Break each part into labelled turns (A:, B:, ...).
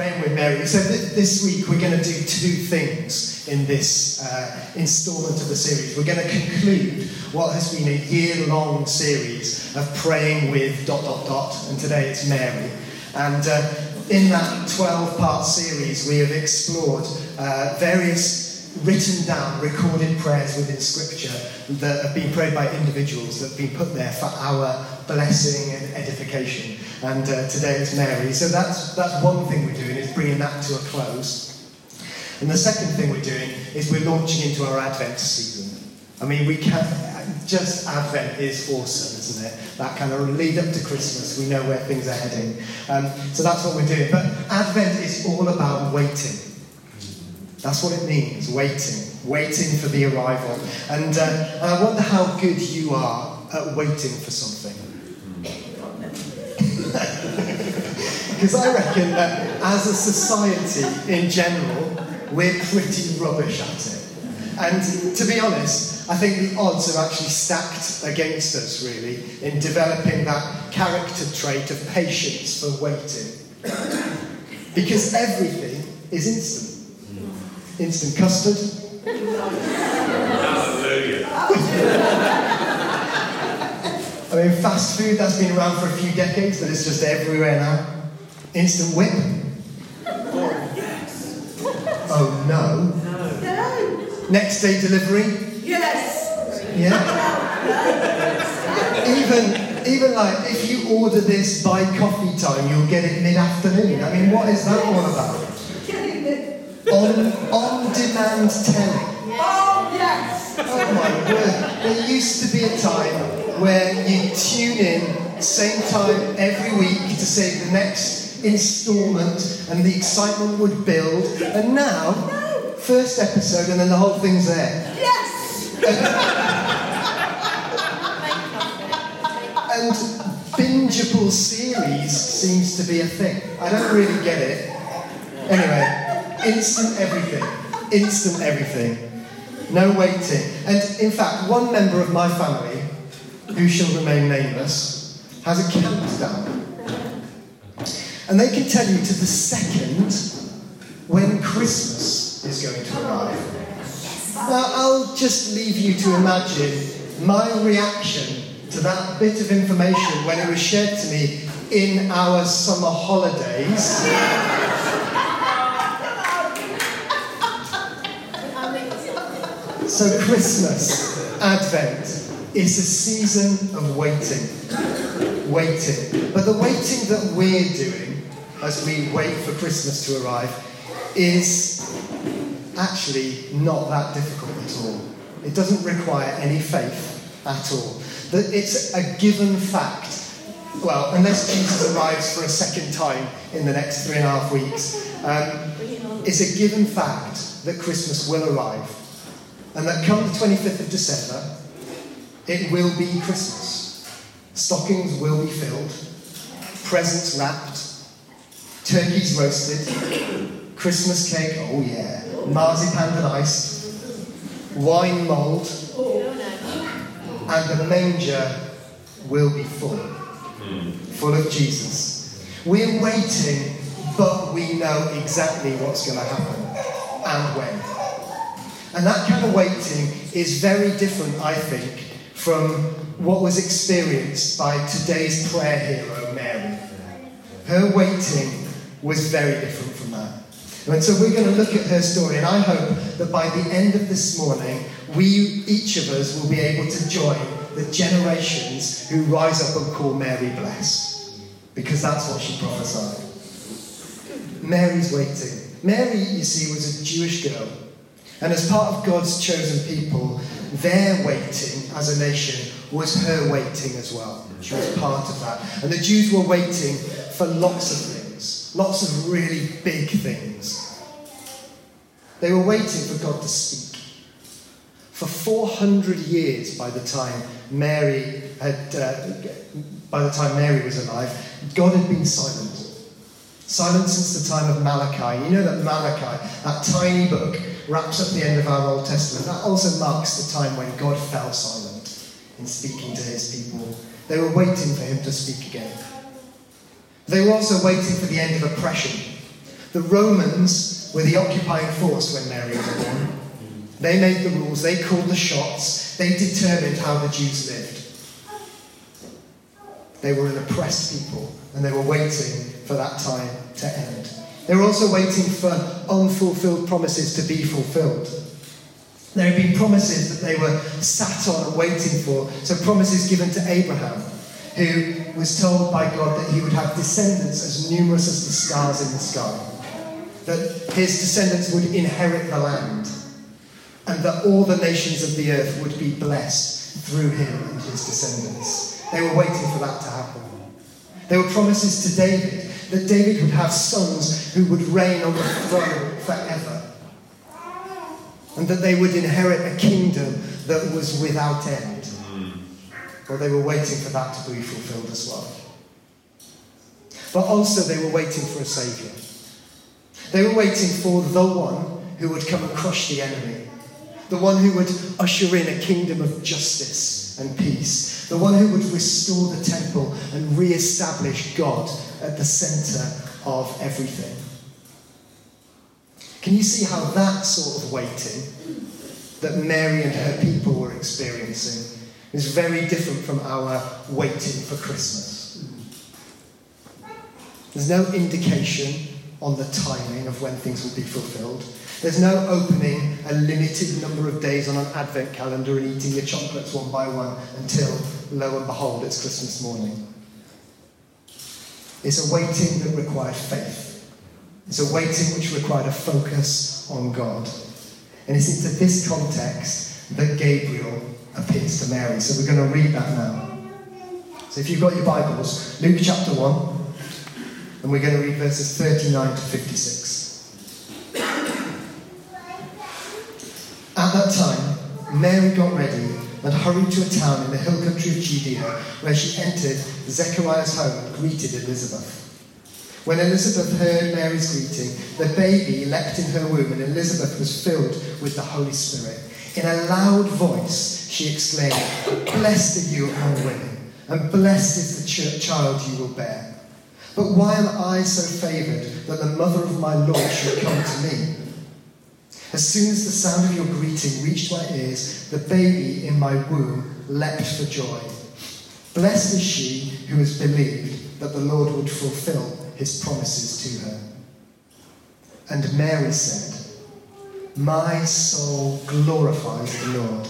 A: praying with Mary. So th- this week we're going to do two things in this uh, instalment of the series. We're going to conclude what has been a year-long series of praying with dot dot dot, and today it's Mary. And uh, in that 12-part series, we have explored uh, various written down, recorded prayers within Scripture that have been prayed by individuals that have been put there for our blessing and edification. And uh, today it's Mary. So that's, that's one thing we're doing, bringing that to a close. And the second thing we're doing is we're launching into our Advent season. I mean, we can just Advent is awesome, isn't it? That kind of lead up to Christmas, we know where things are heading. Um, so that's what we're doing. But Advent is all about waiting. That's what it means, waiting, waiting for the arrival. And, uh, and I wonder how good you are at waiting for something. Because I reckon that as a society in general, we're pretty rubbish at it. And to be honest, I think the odds are actually stacked against us, really, in developing that character trait of patience for waiting. because everything is instant. Instant custard.
B: Hallelujah.
A: I mean, fast food, that's been around for a few decades, but it's just everywhere now. Instant whip. Oh yes. Oh, no. No. Next day delivery. Yes. Yeah. even, even like if you order this by coffee time, you'll get it mid-afternoon. I mean, what is that all about? On, on-demand telly. Oh yes. Oh, my word. There used to be a time where you tune in same time every week to say the next instalment and the excitement would build. And now, first episode and then the whole thing's there. Yes! and bingeable series seems to be a thing. I don't really get it. Anyway, instant everything. Instant everything. No waiting. And in fact, one member of my family, who shall remain nameless, has a countdown. And they can tell you to the second when Christmas is going to arrive. Now, I'll just leave you to imagine my reaction to that bit of information when it was shared to me in our summer holidays. So, Christmas, Advent, is a season of waiting. Waiting. But the waiting that we're doing as we wait for Christmas to arrive is actually not that difficult at all. It doesn't require any faith at all. That it's a given fact. Well, unless Jesus arrives for a second time in the next three and a half weeks, um, it's a given fact that Christmas will arrive. And that come the 25th of December, it will be Christmas. Stockings will be filled, presents wrapped, turkeys roasted, Christmas cake, oh yeah, marzipan and ice, wine mould, and the manger will be full, full of Jesus. We're waiting, but we know exactly what's going to happen and when. And that kind of waiting is very different, I think, from what was experienced by today's prayer hero, Mary. Her waiting was very different from that. And so we're going to look at her story, and I hope that by the end of this morning, we, each of us, will be able to join the generations who rise up and call Mary blessed. Because that's what she prophesied. Mary's waiting. Mary, you see, was a Jewish girl. And as part of God's chosen people, their waiting as a nation was her waiting as well. She was part of that. And the Jews were waiting for lots of things, lots of really big things. They were waiting for God to speak. For 400 years by the time Mary had, uh, by the time Mary was alive, God had been silent. Silent since the time of Malachi. You know that Malachi, that tiny book, wraps up the end of our Old Testament. That also marks the time when God fell silent in speaking to his people. They were waiting for him to speak again. They were also waiting for the end of oppression. The Romans were the occupying force when Mary was born. They made the rules, they called the shots, they determined how the Jews lived. They were an oppressed people, and they were waiting for that time to end. They were also waiting for unfulfilled promises to be fulfilled. There had been promises that they were sat on and waiting for. So, promises given to Abraham, who was told by God that he would have descendants as numerous as the stars in the sky, that his descendants would inherit the land, and that all the nations of the earth would be blessed through him and his descendants. They were waiting for that to happen. There were promises to David that David would have sons who would reign on the throne forever. And that they would inherit a kingdom that was without end. Well, they were waiting for that to be fulfilled as well. But also, they were waiting for a Saviour. They were waiting for the one who would come and crush the enemy, the one who would usher in a kingdom of justice and peace, the one who would restore the temple and re establish God at the centre of everything. Can you see how that sort of waiting that Mary and her people were experiencing is very different from our waiting for Christmas? There's no indication on the timing of when things will be fulfilled. There's no opening a limited number of days on an advent calendar and eating your chocolates one by one until, lo and behold, it's Christmas morning. It's a waiting that required faith. It's a waiting which required a focus on God. And it's into this context that Gabriel appears to Mary. So we're going to read that now. So if you've got your Bibles, Luke chapter 1, and we're going to read verses 39 to 56. At that time, Mary got ready and hurried to a town in the hill country of Judea, where she entered Zechariah's home and greeted Elizabeth. When Elizabeth heard Mary's greeting, the baby leapt in her womb, and Elizabeth was filled with the Holy Spirit. In a loud voice, she exclaimed, Blessed are you among women, and blessed is the ch- child you will bear. But why am I so favoured that the mother of my Lord should come to me? As soon as the sound of your greeting reached my ears, the baby in my womb leapt for joy. Blessed is she who has believed that the Lord would fulfill his promises to her. And Mary said, My soul glorifies the Lord,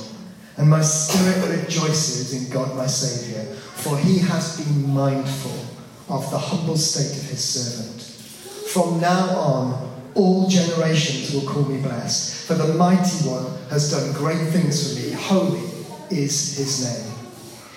A: and my spirit rejoices in God my Saviour, for he has been mindful of the humble state of his servant. From now on, all generations will call me blessed, for the mighty one has done great things for me. Holy is his name.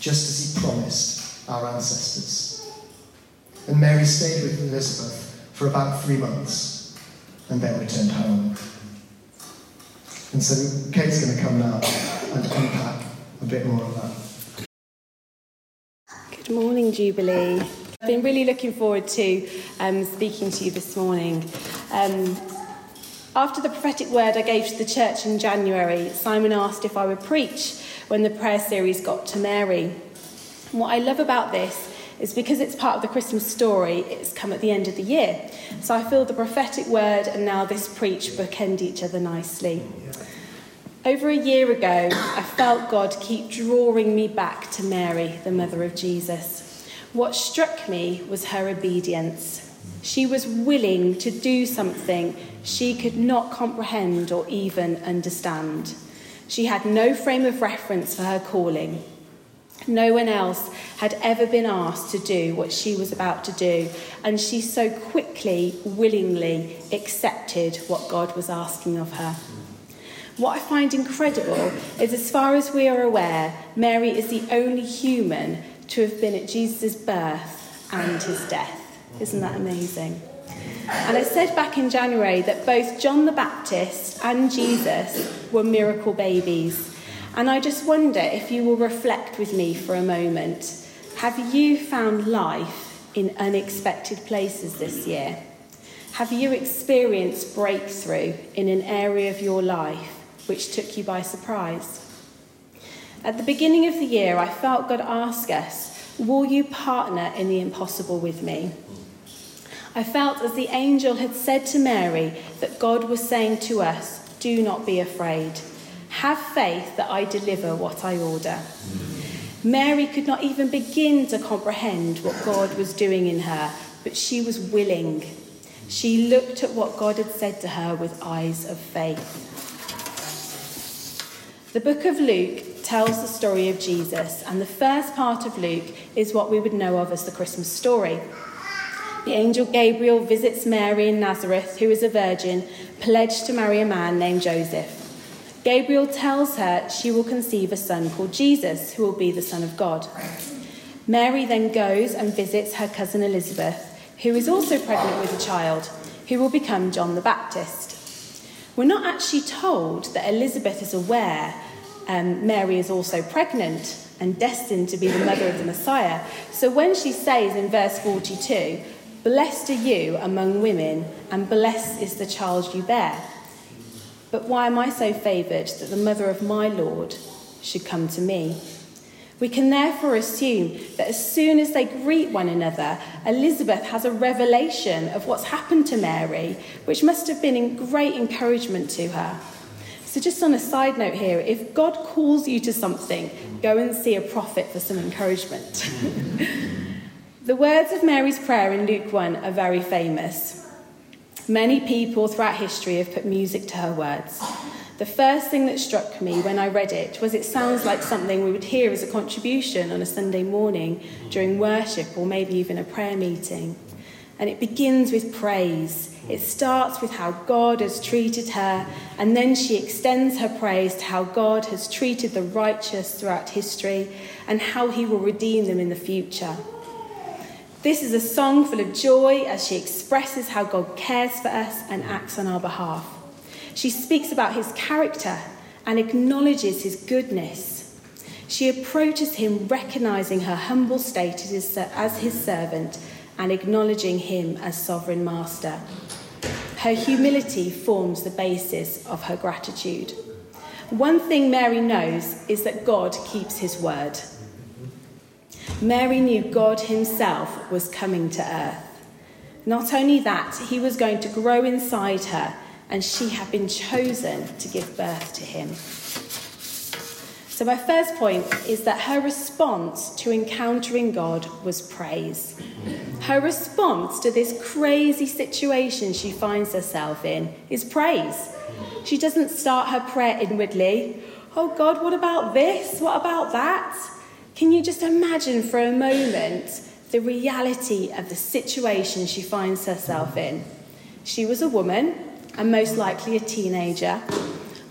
A: just as he promised our ancestors. And Mary stayed with Elizabeth for about three months and then returned home. And so Kate's going to come now and unpack a bit more of that.
B: Good morning, Jubilee. I've been really looking forward to um, speaking to you this morning. Um, after the prophetic word I gave to the church in January, Simon asked if I would preach when the prayer series got to Mary. And what I love about this is because it's part of the Christmas story, it's come at the end of the year. So I feel the prophetic word and now this preach bookend each other nicely. Over a year ago, I felt God keep drawing me back to Mary, the mother of Jesus. What struck me was her obedience. She was willing to do something she could not comprehend or even understand. She had no frame of reference for her calling. No one else had ever been asked to do what she was about to do, and she so quickly, willingly accepted what God was asking of her. What I find incredible is, as far as we are aware, Mary is the only human to have been at Jesus' birth and his death. Isn't that amazing? And I said back in January that both John the Baptist and Jesus were miracle babies. And I just wonder if you will reflect with me for a moment. Have you found life in unexpected places this year? Have you experienced breakthrough in an area of your life which took you by surprise? At the beginning of the year, I felt God ask us, Will you partner in the impossible with me? I felt as the angel had said to Mary that God was saying to us, Do not be afraid. Have faith that I deliver what I order. Mary could not even begin to comprehend what God was doing in her, but she was willing. She looked at what God had said to her with eyes of faith. The book of Luke tells the story of Jesus, and the first part of Luke is what we would know of as the Christmas story. The angel Gabriel visits Mary in Nazareth, who is a virgin, pledged to marry a man named Joseph. Gabriel tells her she will conceive a son called Jesus, who will be the Son of God. Mary then goes and visits her cousin Elizabeth, who is also pregnant with a child, who will become John the Baptist. We're not actually told that Elizabeth is aware um, Mary is also pregnant and destined to be the mother of the Messiah. So when she says in verse 42, Blessed are you among women, and blessed is the child you bear. But why am I so favoured that the mother of my Lord should come to me? We can therefore assume that as soon as they greet one another, Elizabeth has a revelation of what's happened to Mary, which must have been in great encouragement to her. So, just on a side note here, if God calls you to something, go and see a prophet for some encouragement. the words of Mary's prayer in Luke 1 are very famous. Many people throughout history have put music to her words. The first thing that struck me when I read it was it sounds like something we would hear as a contribution on a Sunday morning during worship or maybe even a prayer meeting. And it begins with praise. It starts with how God has treated her, and then she extends her praise to how God has treated the righteous throughout history and how he will redeem them in the future. This is a song full of joy as she expresses how God cares for us and acts on our behalf. She speaks about his character and acknowledges his goodness. She approaches him recognizing her humble state as his servant and acknowledging him as sovereign master. Her humility forms the basis of her gratitude. One thing Mary knows is that God keeps his word. Mary knew God himself was coming to earth. Not only that, he was going to grow inside her and she had been chosen to give birth to him. So, my first point is that her response to encountering God was praise. Her response to this crazy situation she finds herself in is praise. She doesn't start her prayer inwardly. Oh God, what about this? What about that? Can you just imagine for a moment the reality of the situation she finds herself in? She was a woman and most likely a teenager.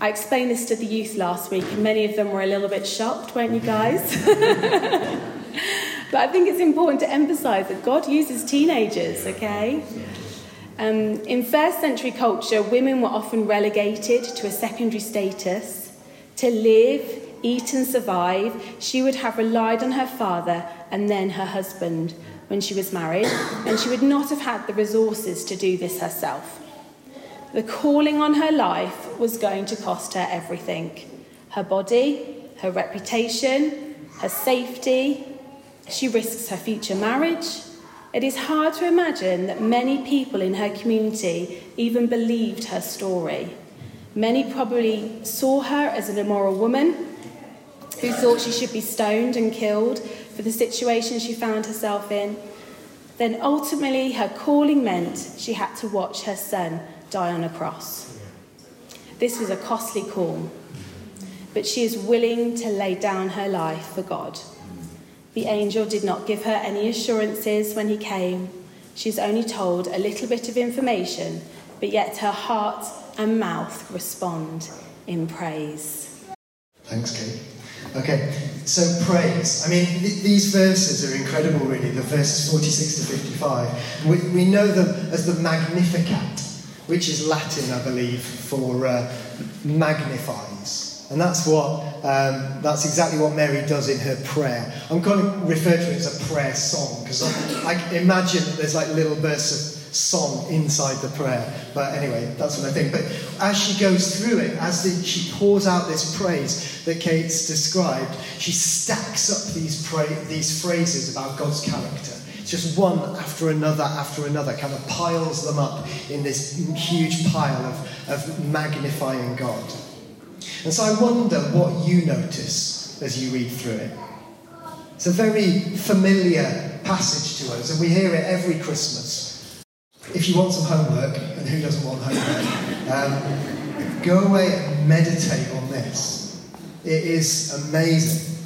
B: I explained this to the youth last week, and many of them were a little bit shocked, weren't you guys? but I think it's important to emphasize that God uses teenagers, okay? Um, in first century culture, women were often relegated to a secondary status. To live, eat, and survive, she would have relied on her father and then her husband when she was married, and she would not have had the resources to do this herself. The calling on her life was going to cost her everything her body, her reputation, her safety. She risks her future marriage. It is hard to imagine that many people in her community even believed her story. Many probably saw her as an immoral woman who thought she should be stoned and killed for the situation she found herself in. Then ultimately, her calling meant she had to watch her son die on a cross. This was a costly call, but she is willing to lay down her life for God. The angel did not give her any assurances when he came. She's only told a little bit of information, but yet her heart and mouth respond in praise.
A: Thanks, Kate. Okay, So praise. I mean, th- these verses are incredible, really. The verses 46 to 55. We, we know them as the Magnificat, which is Latin, I believe, for uh, magnifies. And that's what um, that's exactly what Mary does in her prayer. I'm going to refer to it as a prayer song because I, I imagine there's like little bursts of song inside the prayer. But anyway, that's what I think. But as she goes through it, as the, she pours out this praise that Kate's described, she stacks up these, pra- these phrases about God's character. It's just one after another after another, kind of piles them up in this huge pile of, of magnifying God. And so I wonder what you notice as you read through it. It's a very familiar passage to us, and we hear it every Christmas. If you want some homework, and who doesn't want homework, um, go away and meditate on this. It is amazing.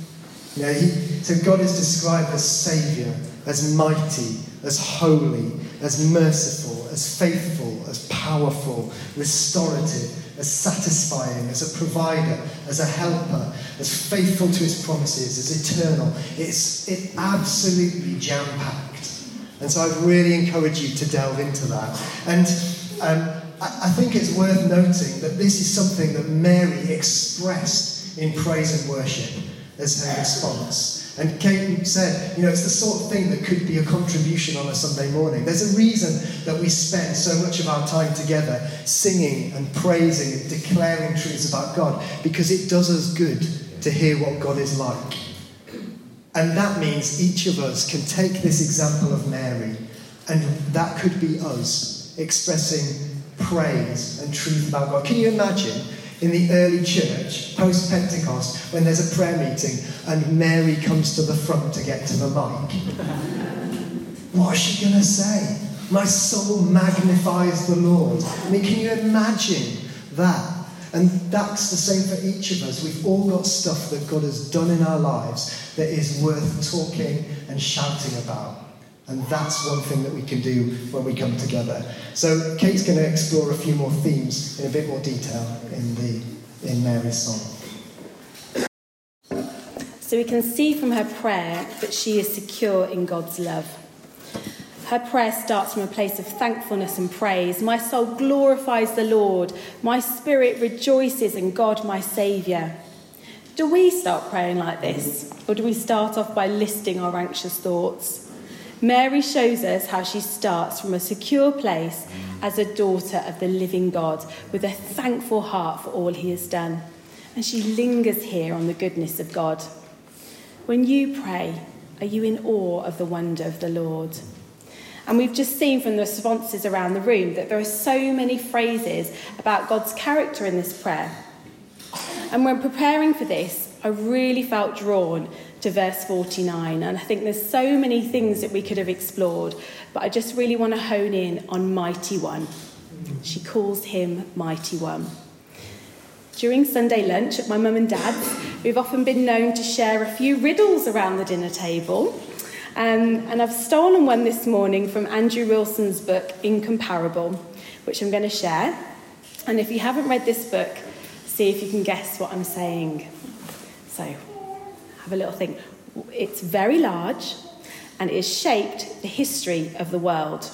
A: You know, he, so God is described as Saviour, as mighty, as holy, as merciful, as faithful, as powerful, restorative, as satisfying, as a provider, as a helper, as faithful to his promises, as eternal. It's it absolutely jam packed. And so I'd really encourage you to delve into that. And um, I, I think it's worth noting that this is something that Mary expressed in praise and worship as her response. And Kate said, you know, it's the sort of thing that could be a contribution on a Sunday morning. There's a reason that we spend so much of our time together singing and praising and declaring truths about God because it does us good to hear what God is like. And that means each of us can take this example of Mary, and that could be us expressing praise and truth about God. Can you imagine in the early church, post Pentecost, when there's a prayer meeting and Mary comes to the front to get to the mic. What is she going to say? My soul magnifies the Lord. I mean, can you imagine that? And that's the same for each of us. We've all got stuff that God has done in our lives that is worth talking and shouting about. And that's one thing that we can do when we come together. So Kate's going to explore a few more themes in a bit more detail in the in Mary's song.
B: So we can see from her prayer that she is secure in God's love. Her prayer starts from a place of thankfulness and praise. My soul glorifies the Lord. My spirit rejoices in God, my Saviour. Do we start praying like this? Or do we start off by listing our anxious thoughts? Mary shows us how she starts from a secure place as a daughter of the living God with a thankful heart for all he has done. And she lingers here on the goodness of God. When you pray, are you in awe of the wonder of the Lord? And we've just seen from the responses around the room that there are so many phrases about God's character in this prayer. And when preparing for this, I really felt drawn to verse 49. And I think there's so many things that we could have explored, but I just really want to hone in on Mighty One. She calls him Mighty One. During Sunday lunch at my mum and dad's, we've often been known to share a few riddles around the dinner table. Um, and I've stolen one this morning from Andrew Wilson's book, Incomparable, which I'm going to share. And if you haven't read this book, see if you can guess what I'm saying. So, have a little think. It's very large and it has shaped the history of the world.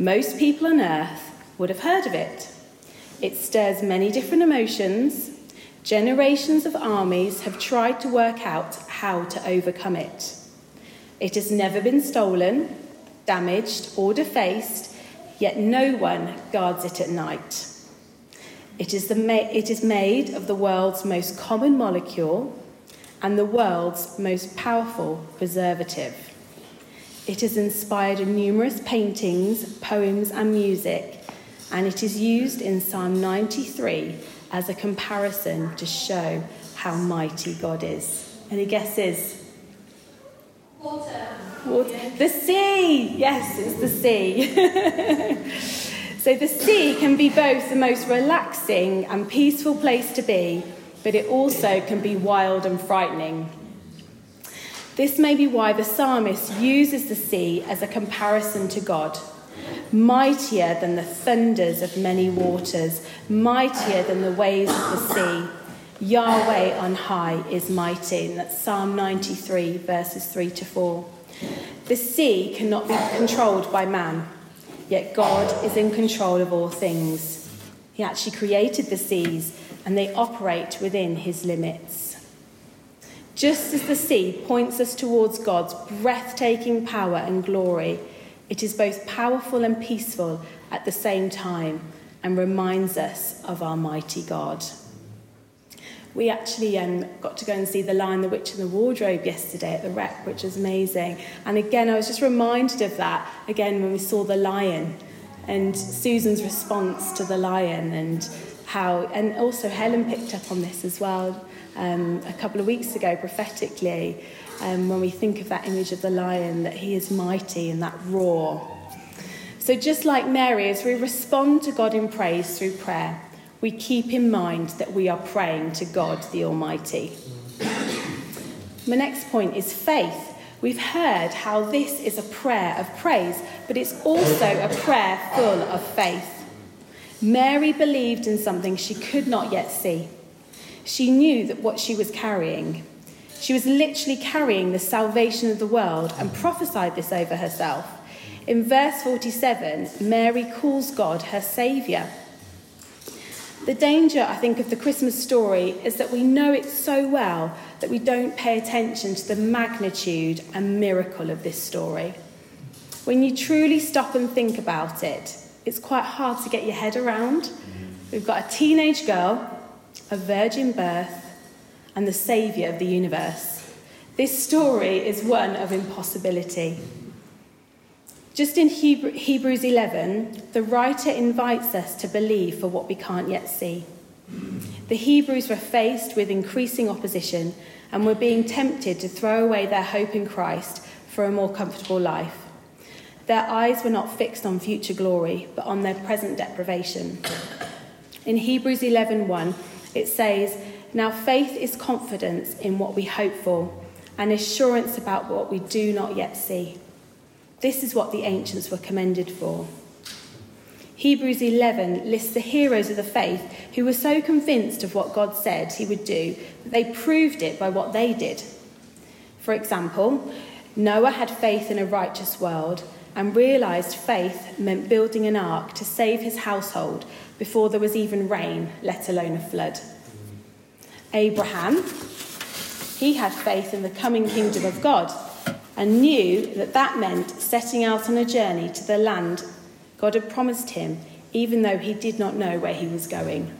B: Most people on earth would have heard of it. It stirs many different emotions. Generations of armies have tried to work out how to overcome it. It has never been stolen, damaged, or defaced, yet no one guards it at night. It is, ma- it is made of the world's most common molecule and the world's most powerful preservative. It has inspired numerous paintings, poems, and music, and it is used in Psalm 93 as a comparison to show how mighty God is. Any guesses?
C: Water.
B: The sea! Yes, it's the sea. so the sea can be both the most relaxing and peaceful place to be, but it also can be wild and frightening. This may be why the psalmist uses the sea as a comparison to God. Mightier than the thunders of many waters, mightier than the waves of the sea. Yahweh on high is mighty. And that's Psalm 93, verses 3 to 4. The sea cannot be controlled by man, yet God is in control of all things. He actually created the seas, and they operate within his limits. Just as the sea points us towards God's breathtaking power and glory, it is both powerful and peaceful at the same time and reminds us of our mighty God. We actually um, got to go and see The Lion, the Witch, and the Wardrobe yesterday at the Rec, which was amazing. And again, I was just reminded of that again when we saw The Lion and Susan's response to The Lion and how, and also Helen picked up on this as well um, a couple of weeks ago prophetically um, when we think of that image of the lion, that he is mighty and that roar. So, just like Mary, as we respond to God in praise through prayer, we keep in mind that we are praying to God the Almighty. My next point is faith. We've heard how this is a prayer of praise, but it's also a prayer full of faith. Mary believed in something she could not yet see. She knew that what she was carrying, she was literally carrying the salvation of the world and prophesied this over herself. In verse 47, Mary calls God her Saviour. The danger, I think, of the Christmas story is that we know it so well that we don't pay attention to the magnitude and miracle of this story. When you truly stop and think about it, it's quite hard to get your head around. We've got a teenage girl, a virgin birth, and the Saviour of the universe. This story is one of impossibility. Just in Hebrews 11, the writer invites us to believe for what we can't yet see. The Hebrews were faced with increasing opposition and were being tempted to throw away their hope in Christ for a more comfortable life. Their eyes were not fixed on future glory, but on their present deprivation. In Hebrews 11:1, it says, now, faith is confidence in what we hope for and assurance about what we do not yet see. This is what the ancients were commended for. Hebrews 11 lists the heroes of the faith who were so convinced of what God said he would do that they proved it by what they did. For example, Noah had faith in a righteous world and realized faith meant building an ark to save his household before there was even rain, let alone a flood. Abraham, he had faith in the coming kingdom of God and knew that that meant setting out on a journey to the land God had promised him, even though he did not know where he was going.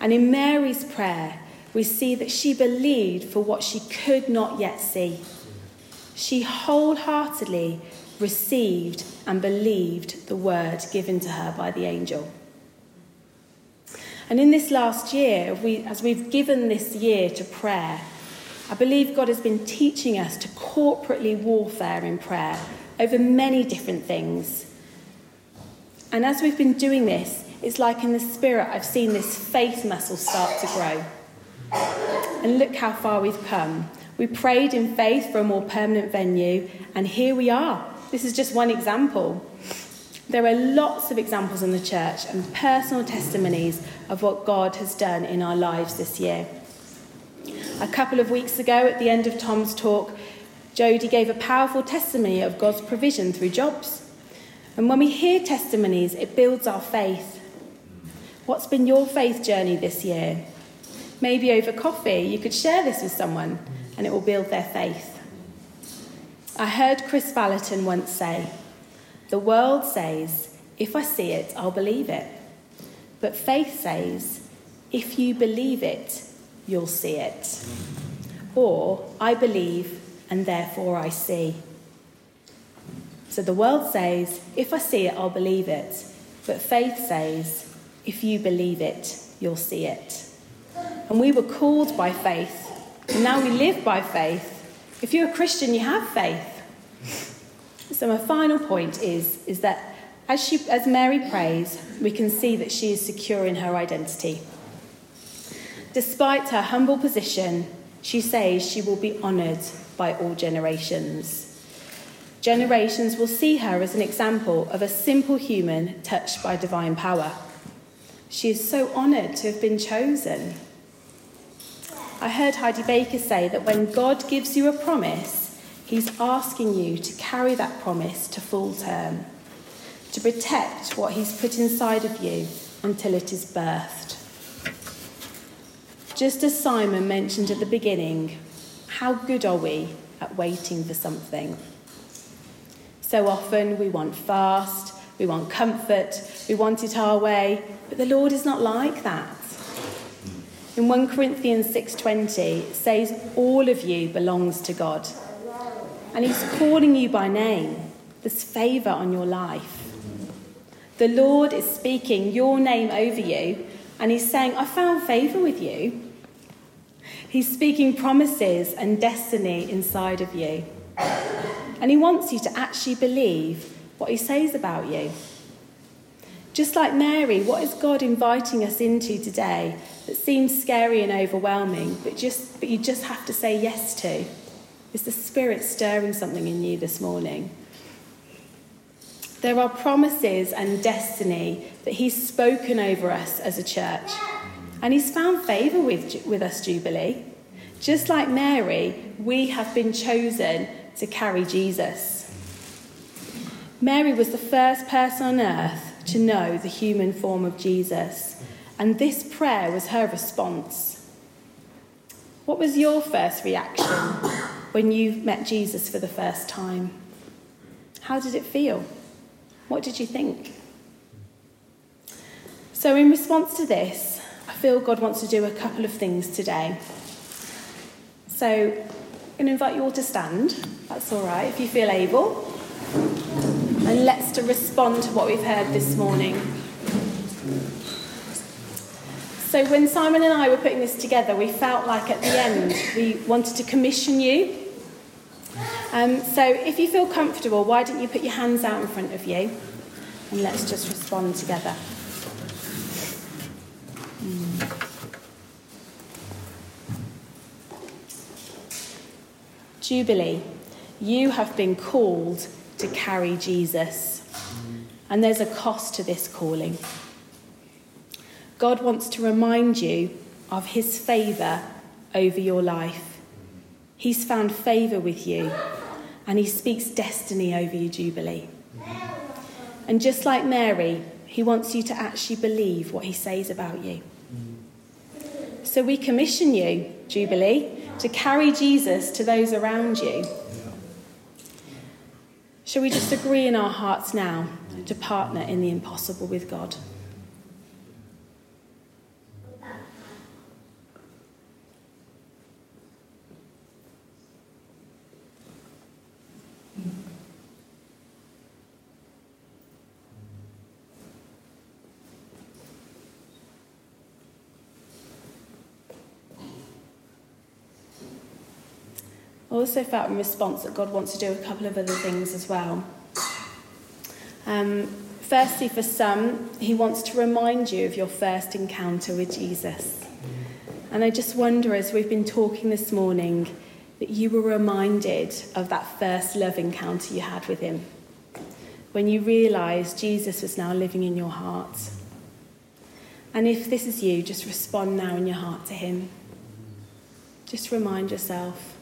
B: And in Mary's prayer, we see that she believed for what she could not yet see. She wholeheartedly received and believed the word given to her by the angel. And in this last year, we, as we've given this year to prayer, I believe God has been teaching us to corporately warfare in prayer over many different things. And as we've been doing this, it's like in the spirit, I've seen this faith muscle start to grow. And look how far we've come. We prayed in faith for a more permanent venue, and here we are. This is just one example. There are lots of examples in the church and personal testimonies of what God has done in our lives this year. A couple of weeks ago, at the end of Tom's talk, Jody gave a powerful testimony of God's provision through jobs. And when we hear testimonies, it builds our faith. What's been your faith journey this year? Maybe over coffee, you could share this with someone and it will build their faith. I heard Kris Vallotton once say, the world says, if I see it, I'll believe it. But faith says, if you believe it, you'll see it. Or, I believe and therefore I see. So the world says, if I see it, I'll believe it. But faith says, if you believe it, you'll see it. And we were called by faith, and now we live by faith. If you're a Christian, you have faith. So my final point is, is that as, she, as Mary prays, we can see that she is secure in her identity. Despite her humble position, she says she will be honoured by all generations. Generations will see her as an example of a simple human touched by divine power. She is so honoured to have been chosen. I heard Heidi Baker say that when God gives you a promise, He's asking you to carry that promise to full term, to protect what He's put inside of you until it is birthed. Just as Simon mentioned at the beginning, how good are we at waiting for something? So often we want fast, we want comfort, we want it our way, but the Lord is not like that. In 1 Corinthians 6:20 it says all of you belongs to God. And he's calling you by name. There's favor on your life. The Lord is speaking your name over you and he's saying I found favor with you. He's speaking promises and destiny inside of you. And he wants you to actually believe what he says about you. Just like Mary, what is God inviting us into today that seems scary and overwhelming, but, just, but you just have to say yes to? Is the Spirit stirring something in you this morning? There are promises and destiny that He's spoken over us as a church. And He's found favour with, with us, Jubilee. Just like Mary, we have been chosen to carry Jesus. Mary was the first person on earth to know the human form of Jesus, and this prayer was her response. What was your first reaction when you met Jesus for the first time? How did it feel? What did you think? So, in response to this, I feel God wants to do a couple of things today. So, I'm going to invite you all to stand. That's all right if you feel able. And let's to respond to what we've heard this morning. So, when Simon and I were putting this together, we felt like at the end we wanted to commission you. Um, so, if you feel comfortable, why don't you put your hands out in front of you and let's just respond together. Jubilee, you have been called to carry Jesus, and there's a cost to this calling. God wants to remind you of his favour over your life. He's found favour with you, and he speaks destiny over you, Jubilee. And just like Mary, he wants you to actually believe what he says about you. So we commission you, Jubilee, to carry Jesus to those around you. Shall we just agree in our hearts now to partner in the impossible with God? Also felt in response that God wants to do a couple of other things as well. Um, firstly, for some, He wants to remind you of your first encounter with Jesus. And I just wonder, as we've been talking this morning, that you were reminded of that first love encounter you had with Him. When you realised Jesus was now living in your heart. And if this is you, just respond now in your heart to Him. Just remind yourself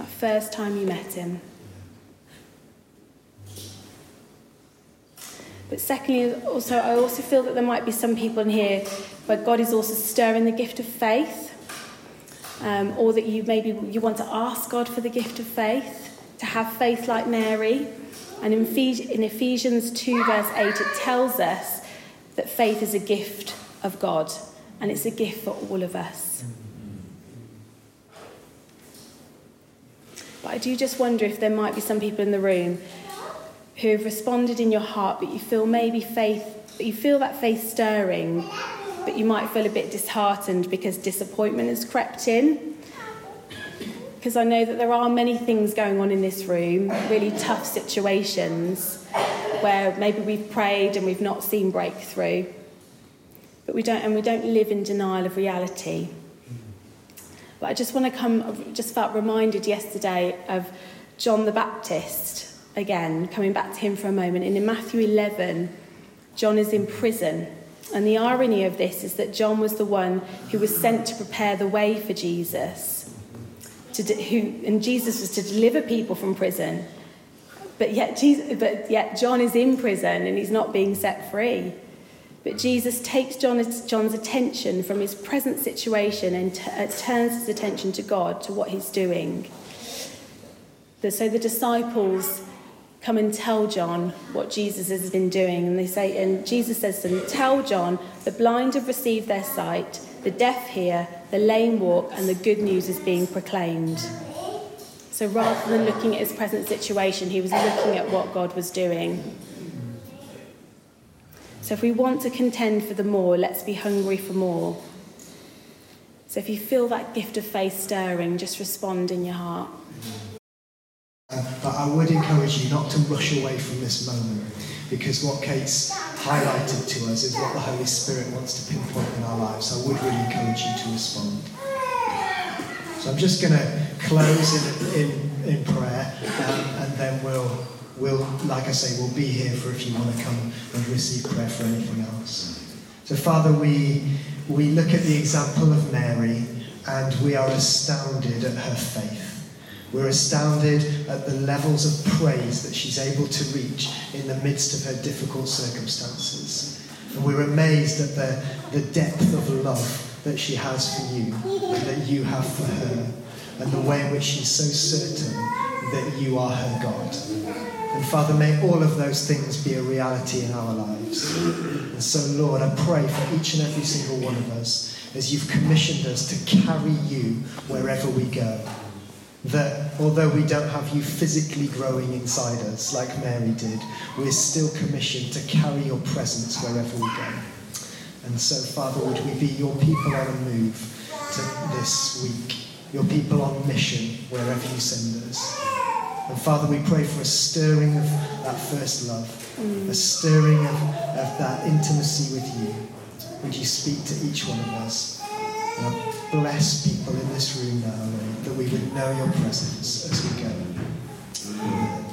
B: that first time you met him. But secondly, also, I also feel that there might be some people in here where God is also stirring the gift of faith, um, or that you maybe you want to ask God for the gift of faith, to have faith like Mary. And in, in Ephesians 2, verse 8, it tells us that faith is a gift of God, and it's a gift for all of us. But I do just wonder if there might be some people in the room who have responded in your heart, but you feel maybe faith, but you feel that faith stirring, but you might feel a bit disheartened because disappointment has crept in. Because I know that there are many things going on in this room, really tough situations where maybe we've prayed and we've not seen breakthrough. But we don't, and we don't live in denial of reality. But I just want to come, just felt reminded yesterday of John the Baptist again, coming back to him for a moment. And in Matthew 11, John is in prison And the irony of this is that John was the one who was sent to prepare the way for Jesus, de- who, and Jesus was to deliver people from prison. But yet, Jesus, but yet John is in prison and he's not being set free. But Jesus takes John's, attention from his present situation and t- uh, turns his attention to God, to what he's doing. So the disciples come and tell John what Jesus has been doing. And they say, and Jesus says to them, Tell John, the blind have received their sight, the deaf hear, the lame walk, and the good news is being proclaimed. So rather than looking at his present situation, he was looking at what God was doing. So if we want to contend for the more, let's be hungry for more. So if you feel that gift of faith stirring, just respond in your heart.
A: Uh, but I would encourage you not to rush away from this moment because what Kate's highlighted to us is what the Holy Spirit wants to pinpoint in our lives. I would really encourage you to respond. So I'm just going to close in, in, in prayer um, we'll, like I say, we'll be here for if you want to come and receive prayer for anything else. So, Father, we, we look at the example of Mary and we are astounded at her faith. We're astounded at the levels of praise that she's able to reach in the midst of her difficult circumstances. And we're amazed at the, the depth of love that she has for you and that you have for her, and the way in which she's so certain that you are her God. And Father, may all of those things be a reality in our lives. And so, Lord, I pray for each and every single one of us as you've commissioned us to carry you wherever we go that although we don't have you physically growing inside us like Mary did, we're still commissioned to carry your presence wherever we go. And so, Father, would we be your people on a move to this week, your people on mission wherever you send us. And Father, we pray for a stirring of that first love, mm. a stirring of, of that intimacy with you. Would you speak to each one of us? And bless people in this room now, Lord, that we would know your presence as we go.